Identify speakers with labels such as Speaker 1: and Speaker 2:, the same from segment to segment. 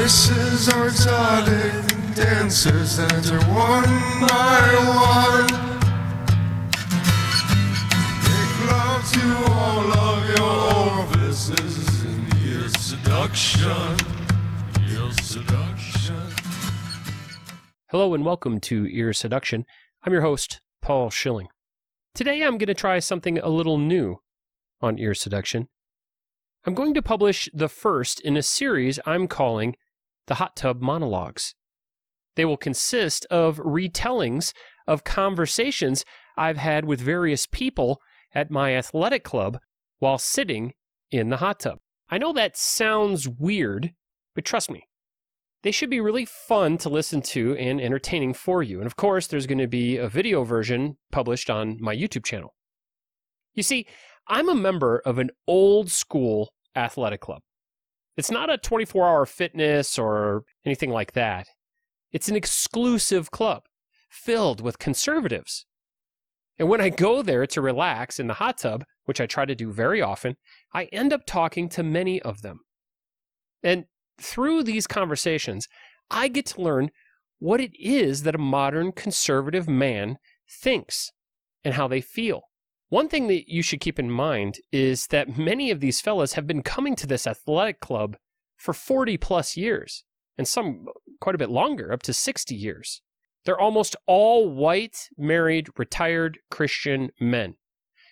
Speaker 1: voices are darling dancers enter one by one. Make love to all of your orifices in your seduction. Your seduction.
Speaker 2: Hello and welcome to Ear Seduction. I'm your host, Paul Schilling. Today I'm going to try something a little new on Ear Seduction. I'm going to publish the first in a series I'm calling the Hot Tub Monologues. They will consist of retellings of conversations I've had with various people at my athletic club while sitting in the hot tub. I know that sounds weird, but trust me, they should be really fun to listen to and entertaining for you. And of course, there's going to be a video version published on my YouTube channel. You see, I'm a member of an old school athletic club. It's not a 24 hour fitness or anything like that. It's an exclusive club filled with conservatives. And when I go there to relax in the hot tub, which I try to do very often, I end up talking to many of them. And through these conversations, I get to learn what it is that a modern conservative man thinks and how they feel. One thing that you should keep in mind is that many of these fellas have been coming to this athletic club for 40 plus years, and some quite a bit longer, up to 60 years. They're almost all white, married, retired Christian men.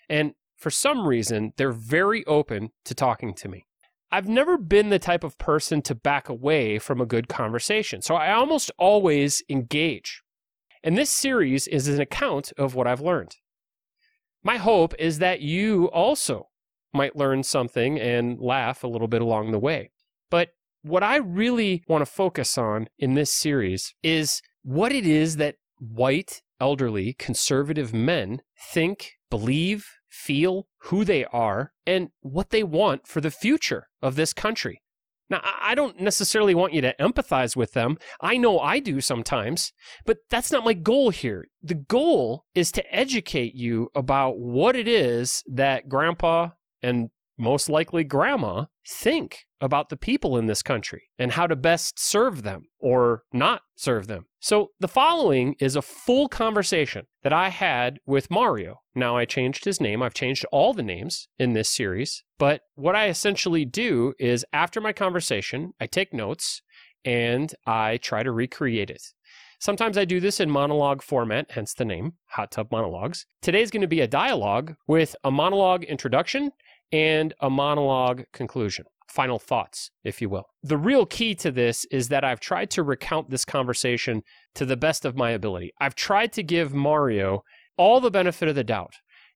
Speaker 2: And for some reason, they're very open to talking to me. I've never been the type of person to back away from a good conversation, so I almost always engage. And this series is an account of what I've learned. My hope is that you also might learn something and laugh a little bit along the way. But what I really want to focus on in this series is what it is that white, elderly, conservative men think, believe, feel, who they are, and what they want for the future of this country. Now, I don't necessarily want you to empathize with them. I know I do sometimes, but that's not my goal here. The goal is to educate you about what it is that grandpa and most likely grandma think about the people in this country and how to best serve them or not serve them. So, the following is a full conversation that I had with Mario. Now, I changed his name. I've changed all the names in this series. But what I essentially do is after my conversation, I take notes and I try to recreate it. Sometimes I do this in monologue format, hence the name, Hot Tub Monologues. Today's going to be a dialogue with a monologue introduction and a monologue conclusion. Final thoughts, if you will. The real key to this is that I've tried to recount this conversation to the best of my ability. I've tried to give Mario all the benefit of the doubt,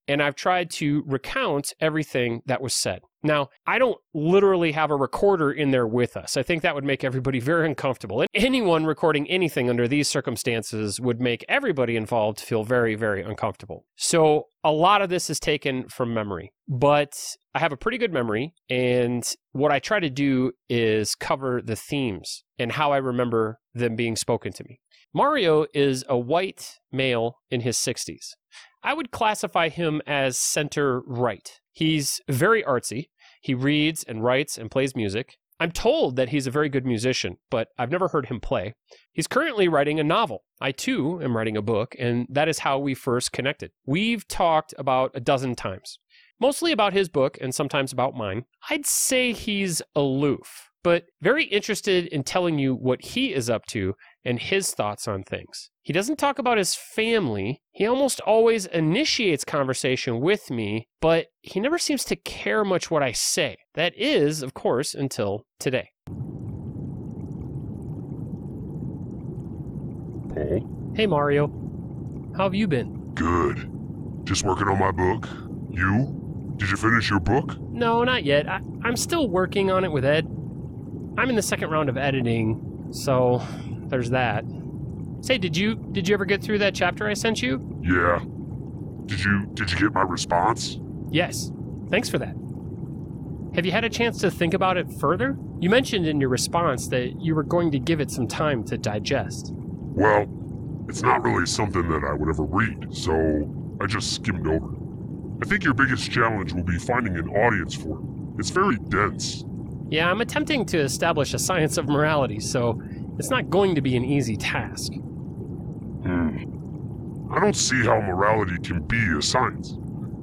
Speaker 2: and I've tried to recount everything that was said. Now, I don't literally have a recorder in there with us. I think that would make everybody very uncomfortable. And anyone recording anything under these circumstances would make everybody involved feel very, very uncomfortable. So, a lot of this is taken from memory, but I have a pretty good memory. And what I try to do is cover the themes and how I remember them being spoken to me. Mario is a white male in his 60s. I would classify him as center right. He's very artsy. He reads and writes and plays music. I'm told that he's a very good musician, but I've never heard him play. He's currently writing a novel. I too am writing a book, and that is how we first connected. We've talked about a dozen times, mostly about his book and sometimes about mine. I'd say he's aloof, but very interested in telling you what he is up to and his thoughts on things. He doesn't talk about his family. He almost always initiates conversation with me, but he never seems to care much what I say. That is, of course, until today.
Speaker 1: Paul?
Speaker 2: Hey, Mario. How have you been?
Speaker 1: Good. Just working on my book. You? Did you finish your book?
Speaker 2: No, not yet. I, I'm still working on it with Ed. I'm in the second round of editing, so there's that. Say, did you did you ever get through that chapter I sent you?
Speaker 1: Yeah. Did you did you get my response?
Speaker 2: Yes. Thanks for that. Have you had a chance to think about it further? You mentioned in your response that you were going to give it some time to digest.
Speaker 1: Well, it's not really something that I would ever read, so I just skimmed over it. I think your biggest challenge will be finding an audience for it. It's very dense.
Speaker 2: Yeah, I'm attempting to establish a science of morality, so it's not going to be an easy task.
Speaker 1: Hmm. I don't see how morality can be a science.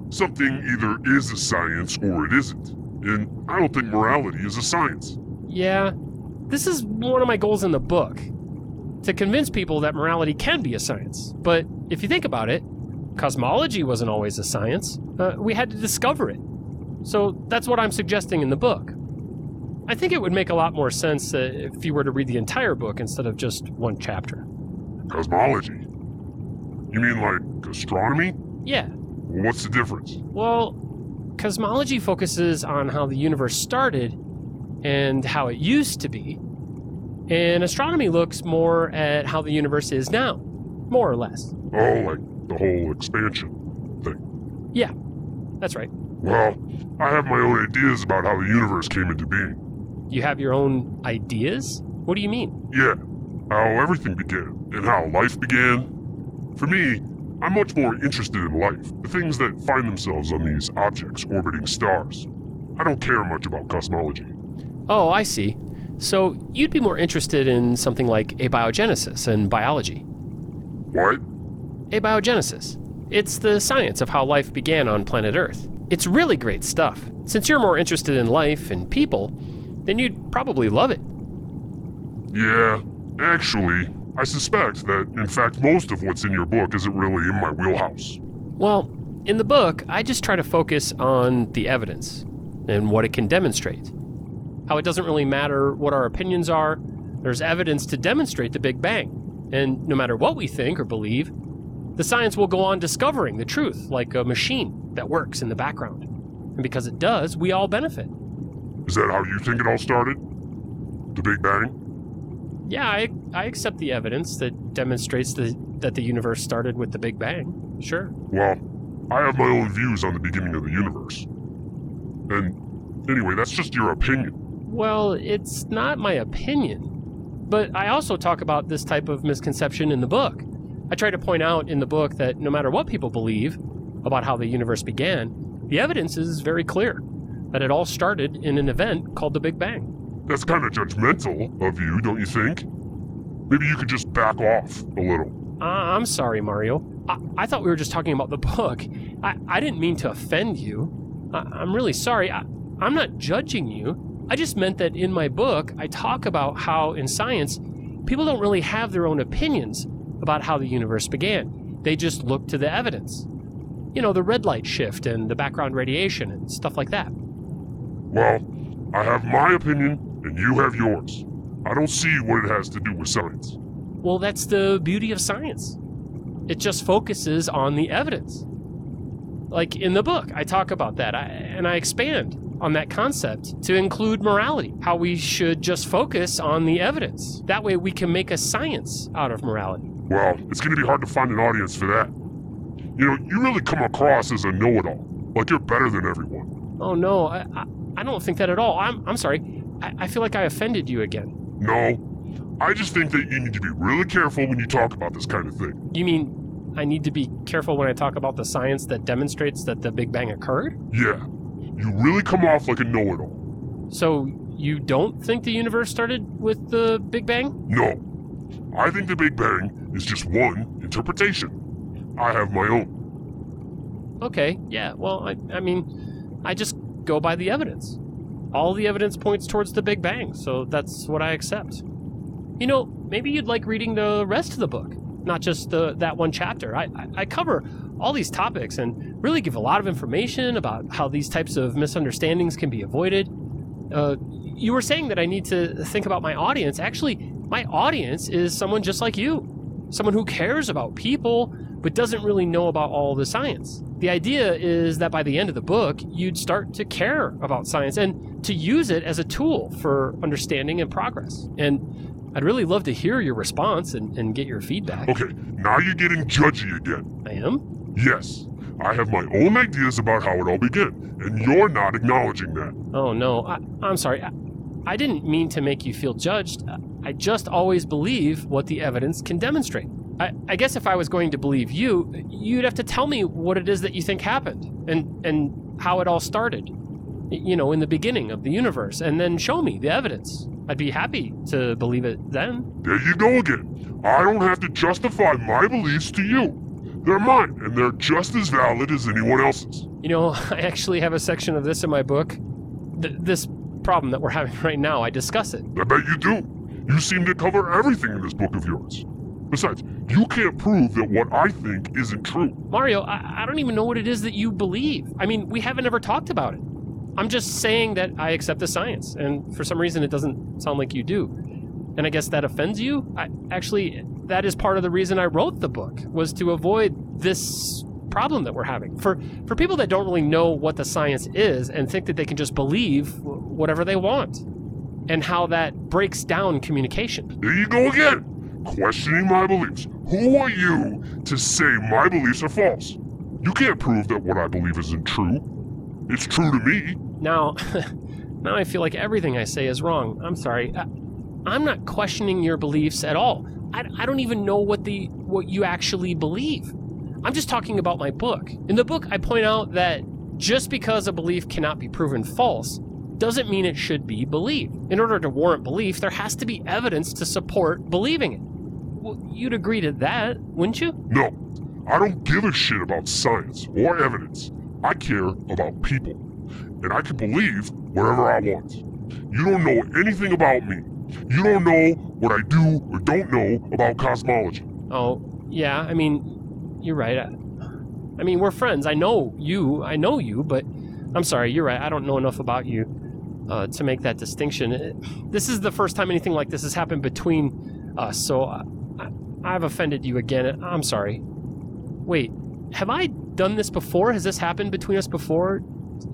Speaker 1: Something either is a science or it isn't. And I don't think morality is a science.
Speaker 2: Yeah, this is one of my goals in the book to convince people that morality can be a science. But if you think about it, cosmology wasn't always a science. Uh, we had to discover it. So that's what I'm suggesting in the book. I think it would make a lot more sense uh, if you were to read the entire book instead of just one chapter.
Speaker 1: Cosmology? You mean like astronomy?
Speaker 2: Yeah,
Speaker 1: Well, what's the difference?
Speaker 2: well, cosmology focuses on how the universe started and how it used to be. And astronomy looks more at how the universe is now, more or less.
Speaker 1: Oh, like the whole expansion. Thing.
Speaker 2: Yeah, that's right.
Speaker 1: Well, I have my own ideas about how the universe came into being.
Speaker 2: You have your own ideas? What do you mean?
Speaker 1: Yeah, how everything began, and how life began. For me, I'm much more interested in life, the things that find themselves on these objects orbiting stars. I don't care much about cosmology.
Speaker 2: Oh, I see. So you'd be more interested in something like abiogenesis and biology.
Speaker 1: What?
Speaker 2: Abiogenesis. It's the science of how life began on planet Earth. It's really great stuff. Since you're more interested in life and people, then you'd probably love it.
Speaker 1: Yeah, actually, I suspect that, in fact, most of what's in your book isn't really in my wheelhouse.
Speaker 2: Well, in the book, I just try to focus on the evidence and what it can demonstrate. How it doesn't really matter what our opinions are, there's evidence to demonstrate the Big Bang. And no matter what we think or believe, the science will go on discovering the truth like a machine that works in the background. And because it does, we all benefit.
Speaker 1: Is that how you think it all started? The Big Bang?
Speaker 2: Yeah, I, I accept the evidence that demonstrates the, that the universe started with the Big Bang. Sure.
Speaker 1: Well, I have my own views on the beginning of the universe. And anyway, that's just your opinion.
Speaker 2: Well, it's not my opinion. But I also talk about this type of misconception in the book. I try to point out in the book that no matter what people believe about how the universe began, the evidence is very clear that it all started in an event called the Big Bang.
Speaker 1: That's kind of judgmental of you, don't you think? Maybe you could just back off a little.
Speaker 2: Uh, I'm sorry, Mario. I-, I thought we were just talking about the book. I, I didn't mean to offend you. I- I'm really sorry. I- I'm not judging you. I just meant that in my book, I talk about how in science, people don't really have their own opinions about how the universe began. They just look to the evidence. You know, the red light shift and the background radiation and stuff like that.
Speaker 1: Well, I have my opinion, and you have yours. I don't see what it has to do with science.
Speaker 2: Well, that's the beauty of science. It just focuses on the evidence. Like in the book, I talk about that I, and I expand on that concept to include morality, how we should just focus on the evidence. That way we can make a science out of morality.
Speaker 1: Well, it's going to be hard to find an audience for that. You know, you really come across as a know it all, like you're better than everyone.
Speaker 2: Oh no, I, I, I don't think that at all. I'm, I'm sorry. I, I feel like I offended you again.
Speaker 1: No, I just think that you need to be really careful when you talk about this kind of thing.
Speaker 2: You mean I need to be careful when I talk about the science that demonstrates that the Big Bang occurred?
Speaker 1: Yeah, you really come off like a know it all.
Speaker 2: So you don't think the universe started with the Big Bang?
Speaker 1: No, I think the Big Bang is just one interpretation. I have my own.
Speaker 2: Okay, yeah, well, I, I mean, I just go by the evidence. All the evidence points towards the Big Bang, so that's what I accept. You know, maybe you'd like reading the rest of the book, not just the that one chapter. I, I, I cover all these topics and really give a lot of information about how these types of misunderstandings can be avoided. Uh, you were saying that I need to think about my audience. Actually, my audience is someone just like you, someone who cares about people but doesn't really know about all the science. The idea is that by the end of the book, you'd start to care about science and to use it as a tool for understanding and progress. And I'd really love to hear your response and, and get your feedback.
Speaker 1: Okay, now you're getting judgy again.
Speaker 2: I am?
Speaker 1: Yes, I have my own ideas about how it all began, and you're not acknowledging that.
Speaker 2: Oh, no. I, I'm sorry. I, I didn't mean to make you feel judged. I just always believe what the evidence can demonstrate. I, I guess if I was going to believe you, you'd have to tell me what it is that you think happened and, and how it all started. you know, in the beginning of the universe, and then show me the evidence. I'd be happy to believe it then.
Speaker 1: There you go again. I don't have to justify my beliefs to you. They're mine, and they're just as valid as anyone else's.
Speaker 2: You know, I actually have a section of this in my book. Th- this problem that we're having right now, I discuss it.
Speaker 1: I bet you do. You seem to cover everything in this book of yours. Besides, you can't prove that what I think isn't true.
Speaker 2: Mario, I, I don't even know what it is that you believe. I mean, we haven't ever talked about it. I'm just saying that I accept the science, and for some reason it doesn't sound like you do. And I guess that offends you? I, actually, that is part of the reason I wrote the book, was to avoid this problem that we're having. For, for people that don't really know what the science is and think that they can just believe whatever they want, and how that breaks down communication.
Speaker 1: There you go again. Questioning my beliefs. Who are you to say my beliefs are false? You can't prove that what I believe isn't true. It's true to me.
Speaker 2: Now, now I feel like everything I say is wrong. I'm sorry. I, I'm not questioning your beliefs at all. I, I don't even know what the what you actually believe. I'm just talking about my book. In the book, I point out that just because a belief cannot be proven false doesn't mean it should be believed. In order to warrant belief, there has to be evidence to support believing it. Well, you'd agree to that, wouldn't you?
Speaker 1: No, I don't give a shit about science or evidence. I care about people. And I can believe whatever I want. You don't know anything about me. You don't know what I do or don't know about cosmology.
Speaker 2: Oh, yeah, I mean, you're right. I, I mean, we're friends. I know you. I know you, but I'm sorry, you're right. I don't know enough about you uh, to make that distinction. It- this is the first time anything like this has happened between us, so I, I, I've offended you again. I'm sorry. Wait, have I done this before? Has this happened between us before?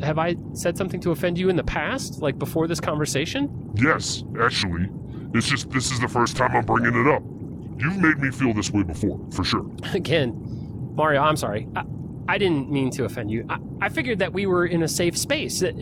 Speaker 2: Have I said something to offend you in the past, like before this conversation?
Speaker 1: Yes, actually. It's just this is the first time I'm bringing it up. You've made me feel this way before, for sure.
Speaker 2: Again, Mario, I'm sorry. I, I didn't mean to offend you. I, I figured that we were in a safe space. that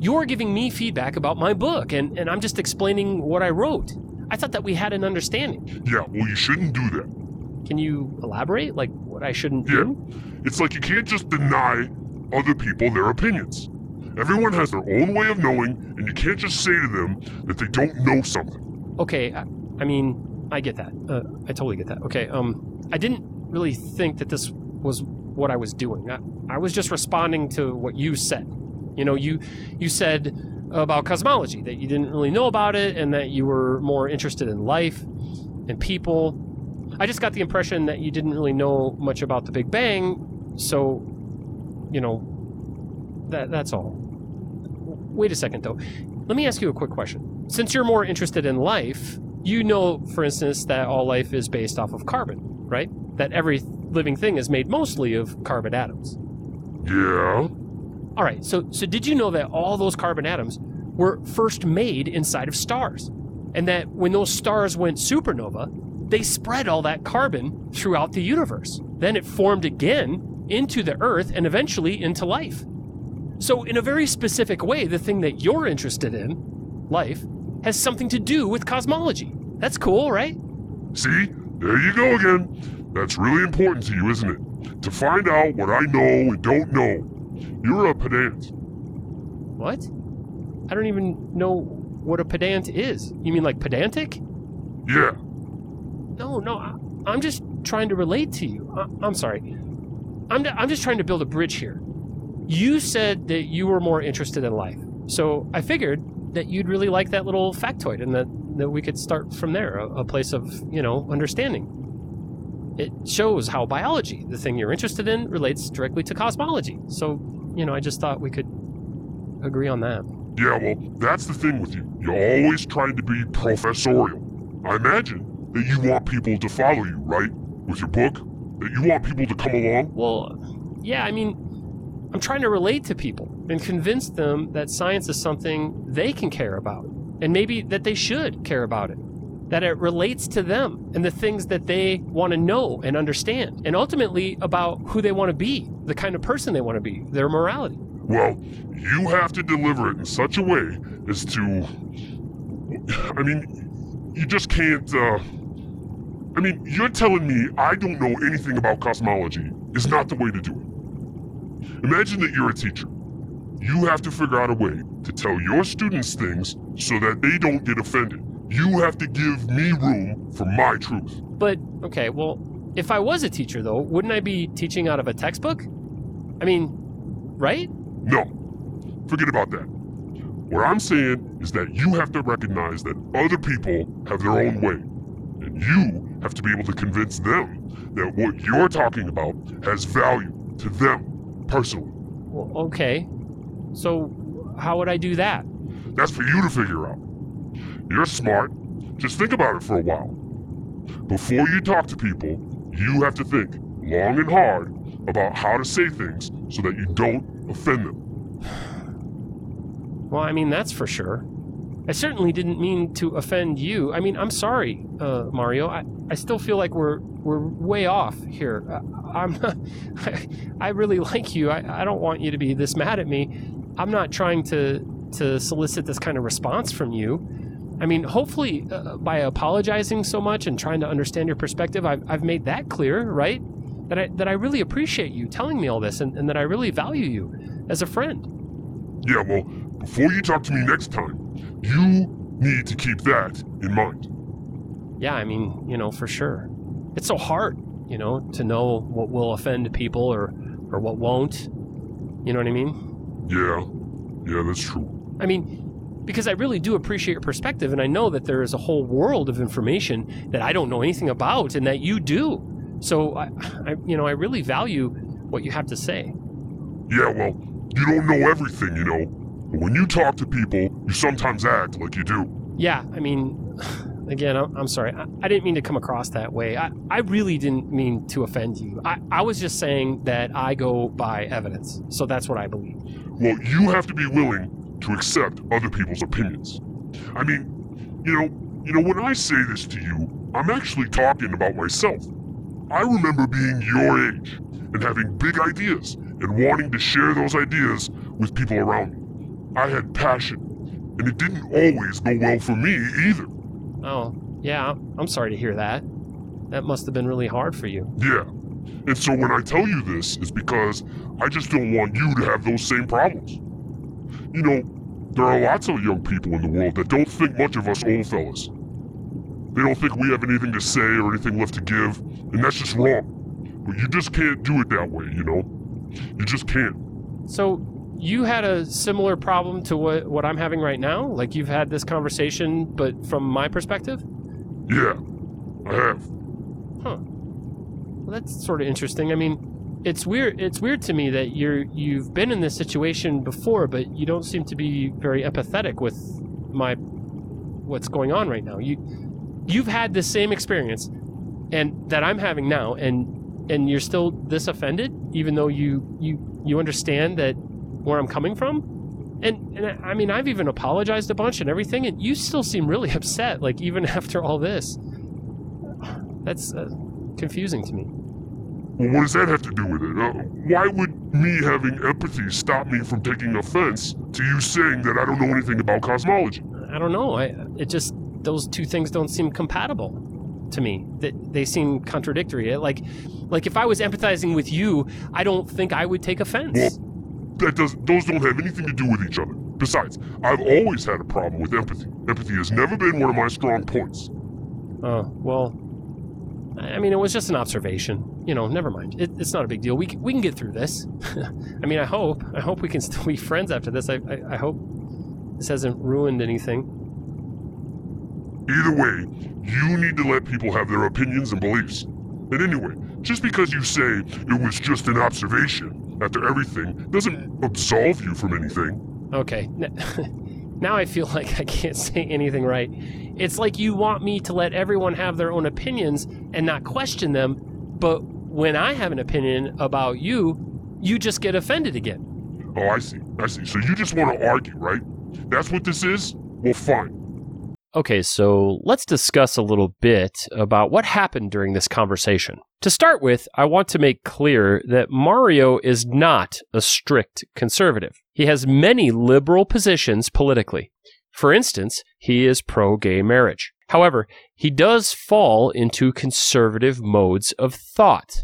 Speaker 2: You're giving me feedback about my book, and, and I'm just explaining what I wrote. I thought that we had an understanding.
Speaker 1: Yeah, well, you shouldn't do that.
Speaker 2: Can you elaborate? Like what I shouldn't
Speaker 1: Yeah.
Speaker 2: do?
Speaker 1: It's like you can't just deny other people their opinions. Everyone has their own way of knowing, and you can't just say to them that they don't know something.
Speaker 2: Okay, I, I mean, I get that. Uh, I totally get that. Okay, um, I didn't really think that this was what I was doing. I, I was just responding to what you said. You know, you you said about cosmology that you didn't really know about it and that you were more interested in life and people. I just got the impression that you didn't really know much about the Big Bang, so you know, that that's all. Wait a second though. Let me ask you a quick question. Since you're more interested in life, you know, for instance, that all life is based off of carbon, right? That every living thing is made mostly of carbon atoms.
Speaker 1: Yeah?
Speaker 2: All right, so so did you know that all those carbon atoms were first made inside of stars? And that when those stars went supernova, they spread all that carbon throughout the universe. Then it formed again into the earth and eventually into life. So in a very specific way, the thing that you're interested in, life, has something to do with cosmology. That's cool, right?
Speaker 1: See? There you go again. That's really important to you, isn't it? To find out what I know and don't know. You're a pedant.
Speaker 2: What? I don't even know what a pedant is. You mean like pedantic?
Speaker 1: Yeah.
Speaker 2: No, no, I, I'm just trying to relate to you. I, I'm sorry. I'm, I'm just trying to build a bridge here. You said that you were more interested in life. So I figured that you'd really like that little factoid and that, that we could start from there, a, a place of, you know, understanding. It shows how biology, the thing you're interested in, relates directly to cosmology. So, you know, I just thought we could agree on that.
Speaker 1: Yeah, well, that's the thing with you. You're always trying to be professorial. I imagine that you want people to follow you, right? With your book? That you want people to come along?
Speaker 2: Well, yeah, I mean, I'm trying to relate to people and convince them that science is something they can care about, and maybe that they should care about it. That it relates to them and the things that they want to know and understand, and ultimately about who they want to be, the kind of person they want to be, their morality.
Speaker 1: Well, you have to deliver it in such a way as to. I mean, you just can't, uh. I mean, you're telling me I don't know anything about cosmology is not the way to do it. Imagine that you're a teacher. you have to figure out a way to tell your students things so that they don't get offended. You have to give me room for my truth.
Speaker 2: But, okay, well, if I was a teacher, though, wouldn't I be teaching out of a textbook? I mean, right?
Speaker 1: No, forget about that. What I'm saying is that you have to recognize that other people have their own way. And you have to be able to convince them that what you're talking about has value to them personally.
Speaker 2: Well, okay. So, how would I do that?
Speaker 1: That's for you to figure out. You're smart. Just think about it for a while. Before you talk to people, you have to think long and hard about how to say things so that you don't offend them.
Speaker 2: Well, I mean, that's for sure. I certainly didn't mean to offend you. I mean, I'm sorry, uh, Mario. I, I still feel like we're we're way off here. I, I'm I, I really like you. I, I don't want you to be this mad at me. I'm not trying to to solicit this kind of response from you. I mean, hopefully, uh, by apologizing so much and trying to understand your perspective, I've, I've made that clear, right? That I, that I really appreciate you telling me all this and, and that I really value you as a friend.
Speaker 1: Yeah, well, before you talk to me next time, you need to keep that in mind.
Speaker 2: Yeah, I mean, you know, for sure. It's so hard, you know, to know what will offend people or, or what won't. You know what I mean?
Speaker 1: Yeah, yeah, that's true.
Speaker 2: I mean, because I really do appreciate your perspective, and I know that there is a whole world of information that I don't know anything about, and that you do. So, I, I you know, I really value what you have to say.
Speaker 1: Yeah, well, you don't know everything, you know. But when you talk to people, you sometimes act like you do.
Speaker 2: Yeah, I mean, again, I'm, I'm sorry. I, I didn't mean to come across that way. I, I really didn't mean to offend you. I, I was just saying that I go by evidence. So that's what I believe.
Speaker 1: Well, you have to be willing to accept other people's opinions. I mean, you know, you know, when I say this to you, I'm actually talking about myself. I remember being your age and having big ideas and wanting to share those ideas with people around me. I had passion, and it didn't always go well for me either.
Speaker 2: Oh, yeah, I'm sorry to hear that. That must have been really hard for you.
Speaker 1: Yeah. And so when I tell you this, it's because I just don't want you to have those same problems. You know, there are lots of young people in the world that don't think much of us old fellas. They don't think we have anything to say or anything left to give, and that's just wrong. But you just can't do it that way, you know? You just can't.
Speaker 2: So, you had a similar problem to what, what I'm having right now? Like you've had this conversation, but from my perspective?
Speaker 1: Yeah, I have.
Speaker 2: Huh. Well, that's sort of interesting. I mean, it's weird. It's weird to me that you're you've been in this situation before, but you don't seem to be very empathetic with my what's going on right now. You you've had the same experience, and that I'm having now, and and you're still this offended, even though you you you understand that where I'm coming from. And, and I mean, I've even apologized a bunch and everything, and you still seem really upset, like even after all this. That's uh, confusing to me.
Speaker 1: Well, what does that have to do with it? Uh, why would me having empathy stop me from taking offense to you saying that I don't know anything about cosmology?
Speaker 2: I don't know. I it just those two things don't seem compatible to me. That they seem contradictory. Like, like if I was empathizing with you, I don't think I would take offense.
Speaker 1: Well, that does those don't have anything to do with each other. Besides, I've always had a problem with empathy. Empathy has never been one of my strong points.
Speaker 2: Oh well. I mean, it was just an observation. You know, never mind. It, it's not a big deal. We can, we can get through this. I mean, I hope. I hope we can still be friends after this. I, I, I hope this hasn't ruined anything.
Speaker 1: Either way, you need to let people have their opinions and beliefs. And anyway, just because you say it was just an observation after everything doesn't absolve you from anything.
Speaker 2: Okay. Now I feel like I can't say anything right. It's like you want me to let everyone have their own opinions and not question them, but when I have an opinion about you, you just get offended again.
Speaker 1: Oh, I see. I see. So you just want to argue, right? That's what this is? Well, fine.
Speaker 2: Okay, so let's discuss a little bit about what happened during this conversation. To start with, I want to make clear that Mario is not a strict conservative. He has many liberal positions politically. For instance, he is pro gay marriage. However, he does fall into conservative modes of thought.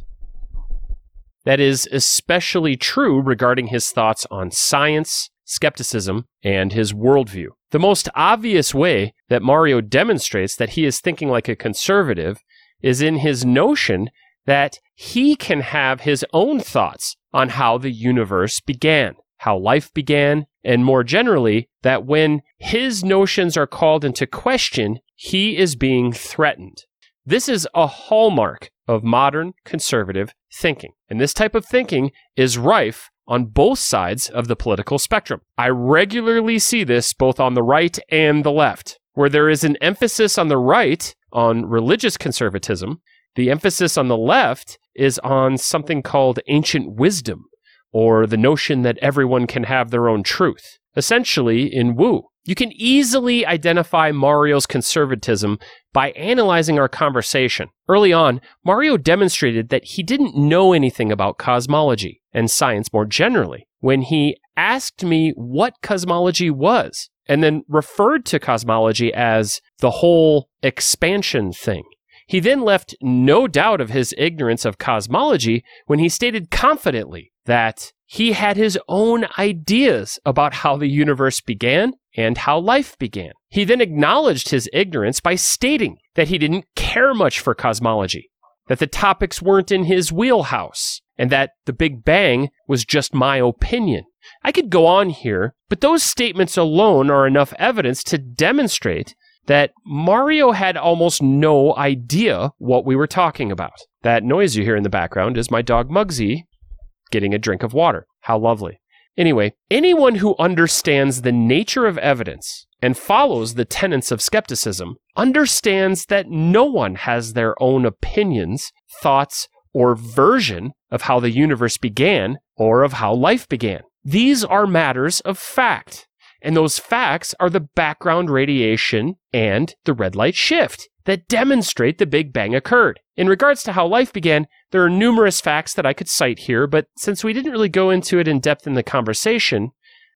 Speaker 2: that is especially true regarding his thoughts on science, skepticism, and his worldview. The most obvious way that Mario demonstrates that he is thinking like a conservative is in his notion that he can have his own thoughts on how the universe began, how life began, and more generally, that when his notions are called into question, he is being threatened. This is a hallmark of modern conservative thinking. And this type of thinking is rife on both sides of the political spectrum. I regularly see this both on the right and the left, where there is an emphasis on the right on religious conservatism. The emphasis on the left is on something called ancient wisdom, or the notion that everyone can have their own truth. Essentially, in Wu, you can easily identify Mario's conservatism by analyzing our conversation. Early on, Mario demonstrated that he didn't know anything about cosmology and science more generally when he asked me what cosmology was and then referred to cosmology as the whole expansion thing. He then left no doubt of his ignorance of cosmology when he stated confidently that he had his own ideas about how the universe began and how life began. He then acknowledged his ignorance by stating that he didn't care much for cosmology, that the topics weren't in his wheelhouse, and that the Big Bang was just my opinion. I could go on here, but those statements alone are enough evidence to demonstrate that Mario had almost no idea what we were talking about. That noise you hear in the background is my dog Mugsy getting a drink of water. How lovely. Anyway, anyone who understands the nature of evidence and follows the tenets of skepticism understands that no one has their own opinions, thoughts, or version of how the universe began or of how life began. These are matters of fact. And those facts are the background radiation and the red light shift that demonstrate the Big Bang occurred. In regards to how life began, there are numerous facts that I could cite here, but since we didn't really go into it in depth in the conversation,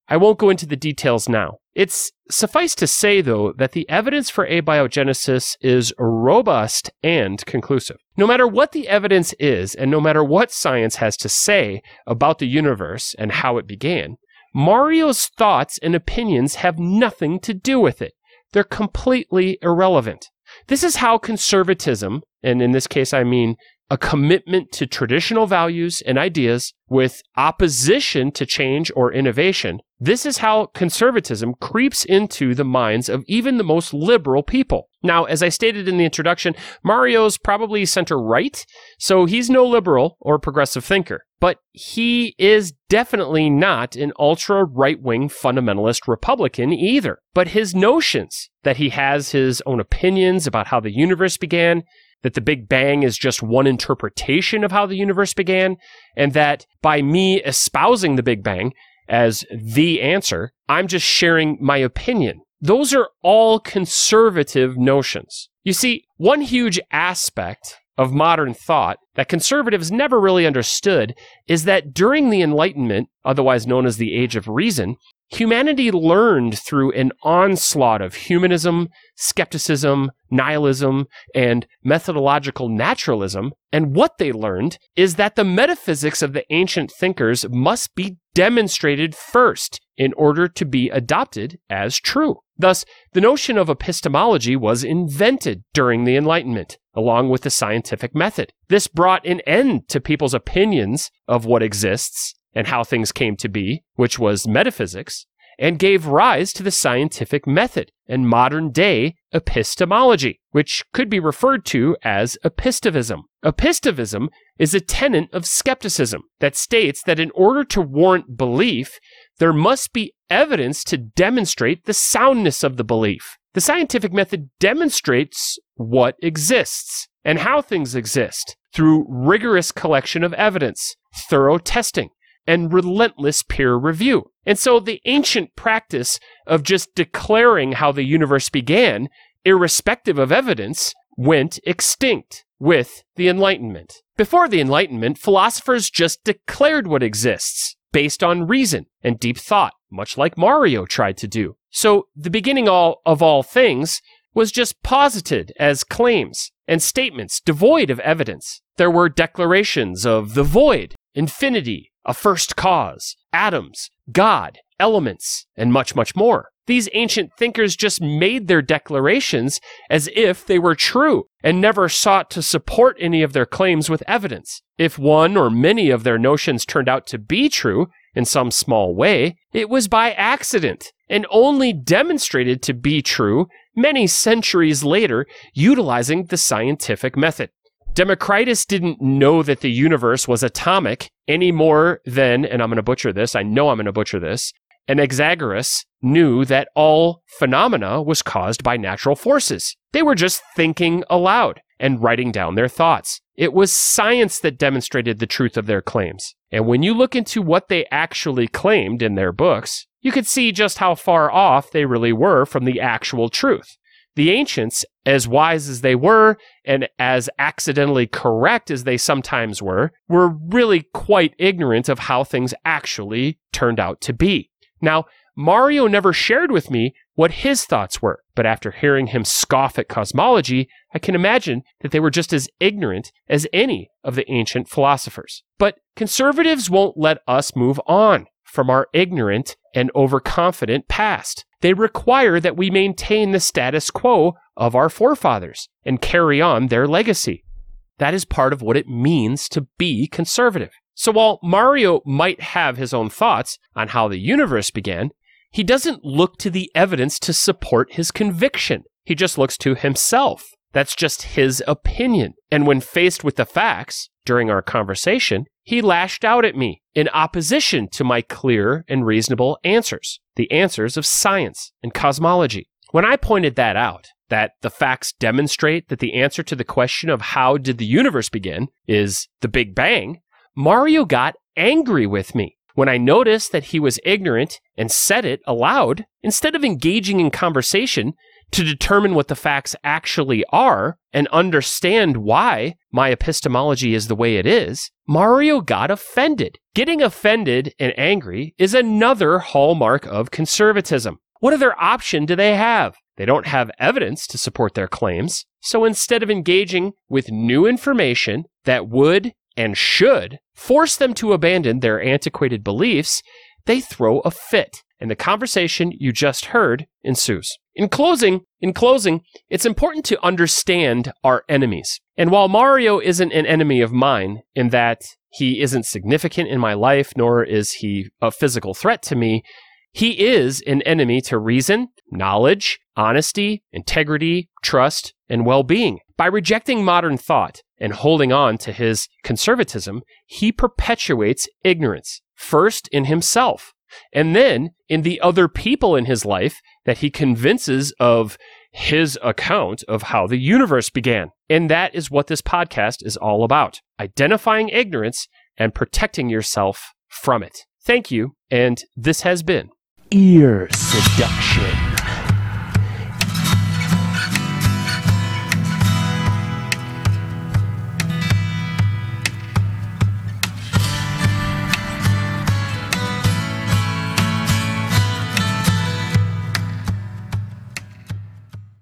Speaker 2: I won't go into the details now. It's suffice to say, though, that the evidence for abiogenesis is robust and conclusive. No matter what the evidence is, and no matter what science has to say about the universe and how it began, Mario's thoughts and opinions have nothing to do with it. They're completely irrelevant. This is how conservatism, and in this case I mean a commitment to traditional values and ideas with opposition to change or innovation. This is how conservatism creeps into the minds of even the most liberal people. Now, as I stated in the introduction, Mario's probably center right, so he's no liberal or progressive thinker. But he is definitely not an ultra right wing fundamentalist Republican either. But his notions that he has his own opinions about how the universe began, that the Big Bang is just one interpretation of how the universe began, and that by me espousing the Big Bang as the answer, I'm just sharing my opinion. Those are all conservative notions. You see, one huge aspect of modern thought that conservatives never really understood is that during the Enlightenment, otherwise known as the Age of Reason, humanity learned through an onslaught of humanism, skepticism, nihilism, and methodological naturalism. And what they learned is that the metaphysics of the ancient thinkers must be demonstrated first in order to be adopted as true. Thus, the notion of epistemology was invented during the Enlightenment, along with the scientific method. This brought an end to people's opinions of what exists and how things came to be, which was metaphysics, and gave rise to the scientific method and modern day epistemology, which could be referred to as epistemivism. Epistemivism is a tenet of skepticism that states that in order to warrant belief, there must be evidence to demonstrate the soundness of the belief. The scientific method demonstrates what exists and how things exist through rigorous collection of evidence, thorough testing, and relentless peer review. And so the ancient practice of just declaring how the universe began, irrespective of evidence, went extinct with the Enlightenment. Before the Enlightenment, philosophers just declared what exists based on reason and deep thought, much like Mario tried to do. So the beginning all of all things was just posited as claims and statements devoid of evidence. There were declarations of the void infinity, a first cause, atoms, God, elements, and much, much more. These ancient thinkers just made their declarations as if they were true and never sought to support any of their claims with evidence. If one or many of their notions turned out to be true in some small way, it was by accident and only demonstrated to be true many centuries later utilizing the scientific method. Democritus didn't know that the universe was atomic any more than, and I'm going to butcher this, I know I'm going to butcher this, Anaxagoras knew that all phenomena was caused by natural forces. They were just thinking aloud and writing down their thoughts. It was science that demonstrated the truth of their claims. And when you look into what they actually claimed in their books, you could see just how far off they really were from the actual truth. The ancients, as wise as they were and as accidentally correct as they sometimes were, were really quite ignorant of how things actually turned out to be. Now, Mario never shared with me what his thoughts were, but after hearing him scoff at cosmology, I can imagine that they were just as ignorant as any of the ancient philosophers. But conservatives won't let us move on from our ignorant and overconfident past. They require that we maintain the status quo of our forefathers and carry on their legacy. That is part of what it means to be conservative. So while Mario might have his own thoughts on how the universe began, he doesn't look to the evidence to support his conviction. He just looks to himself. That's just his opinion. And when faced with the facts during our conversation, he lashed out at me in opposition to my clear and reasonable answers, the answers of science and cosmology. When I pointed that out, that the facts demonstrate that the answer to the question of how did the universe begin is the Big Bang, Mario got angry with me. When I noticed that he was ignorant and said it aloud, instead of engaging in conversation to determine what the facts actually are and understand why my epistemology is the way it is, Mario got offended. Getting offended and angry is another hallmark of conservatism. What other option do they have? They don't have evidence to support their claims. So instead of engaging with new information that would and should force them to abandon their antiquated beliefs, they throw a fit. And the conversation you just heard ensues. In closing, in closing, it's important to understand our enemies. And while Mario isn't an enemy of mine in that he isn't significant in my life, nor is he a physical threat to me, he is an enemy to reason, knowledge, honesty, integrity, trust, and well being. By rejecting modern thought and holding on to his conservatism, he perpetuates ignorance, first in himself, and then in the other people in his life that he convinces of his account of how the universe began. And that is what this podcast is all about identifying ignorance and protecting yourself from it. Thank you. And this has been Ear Seduction.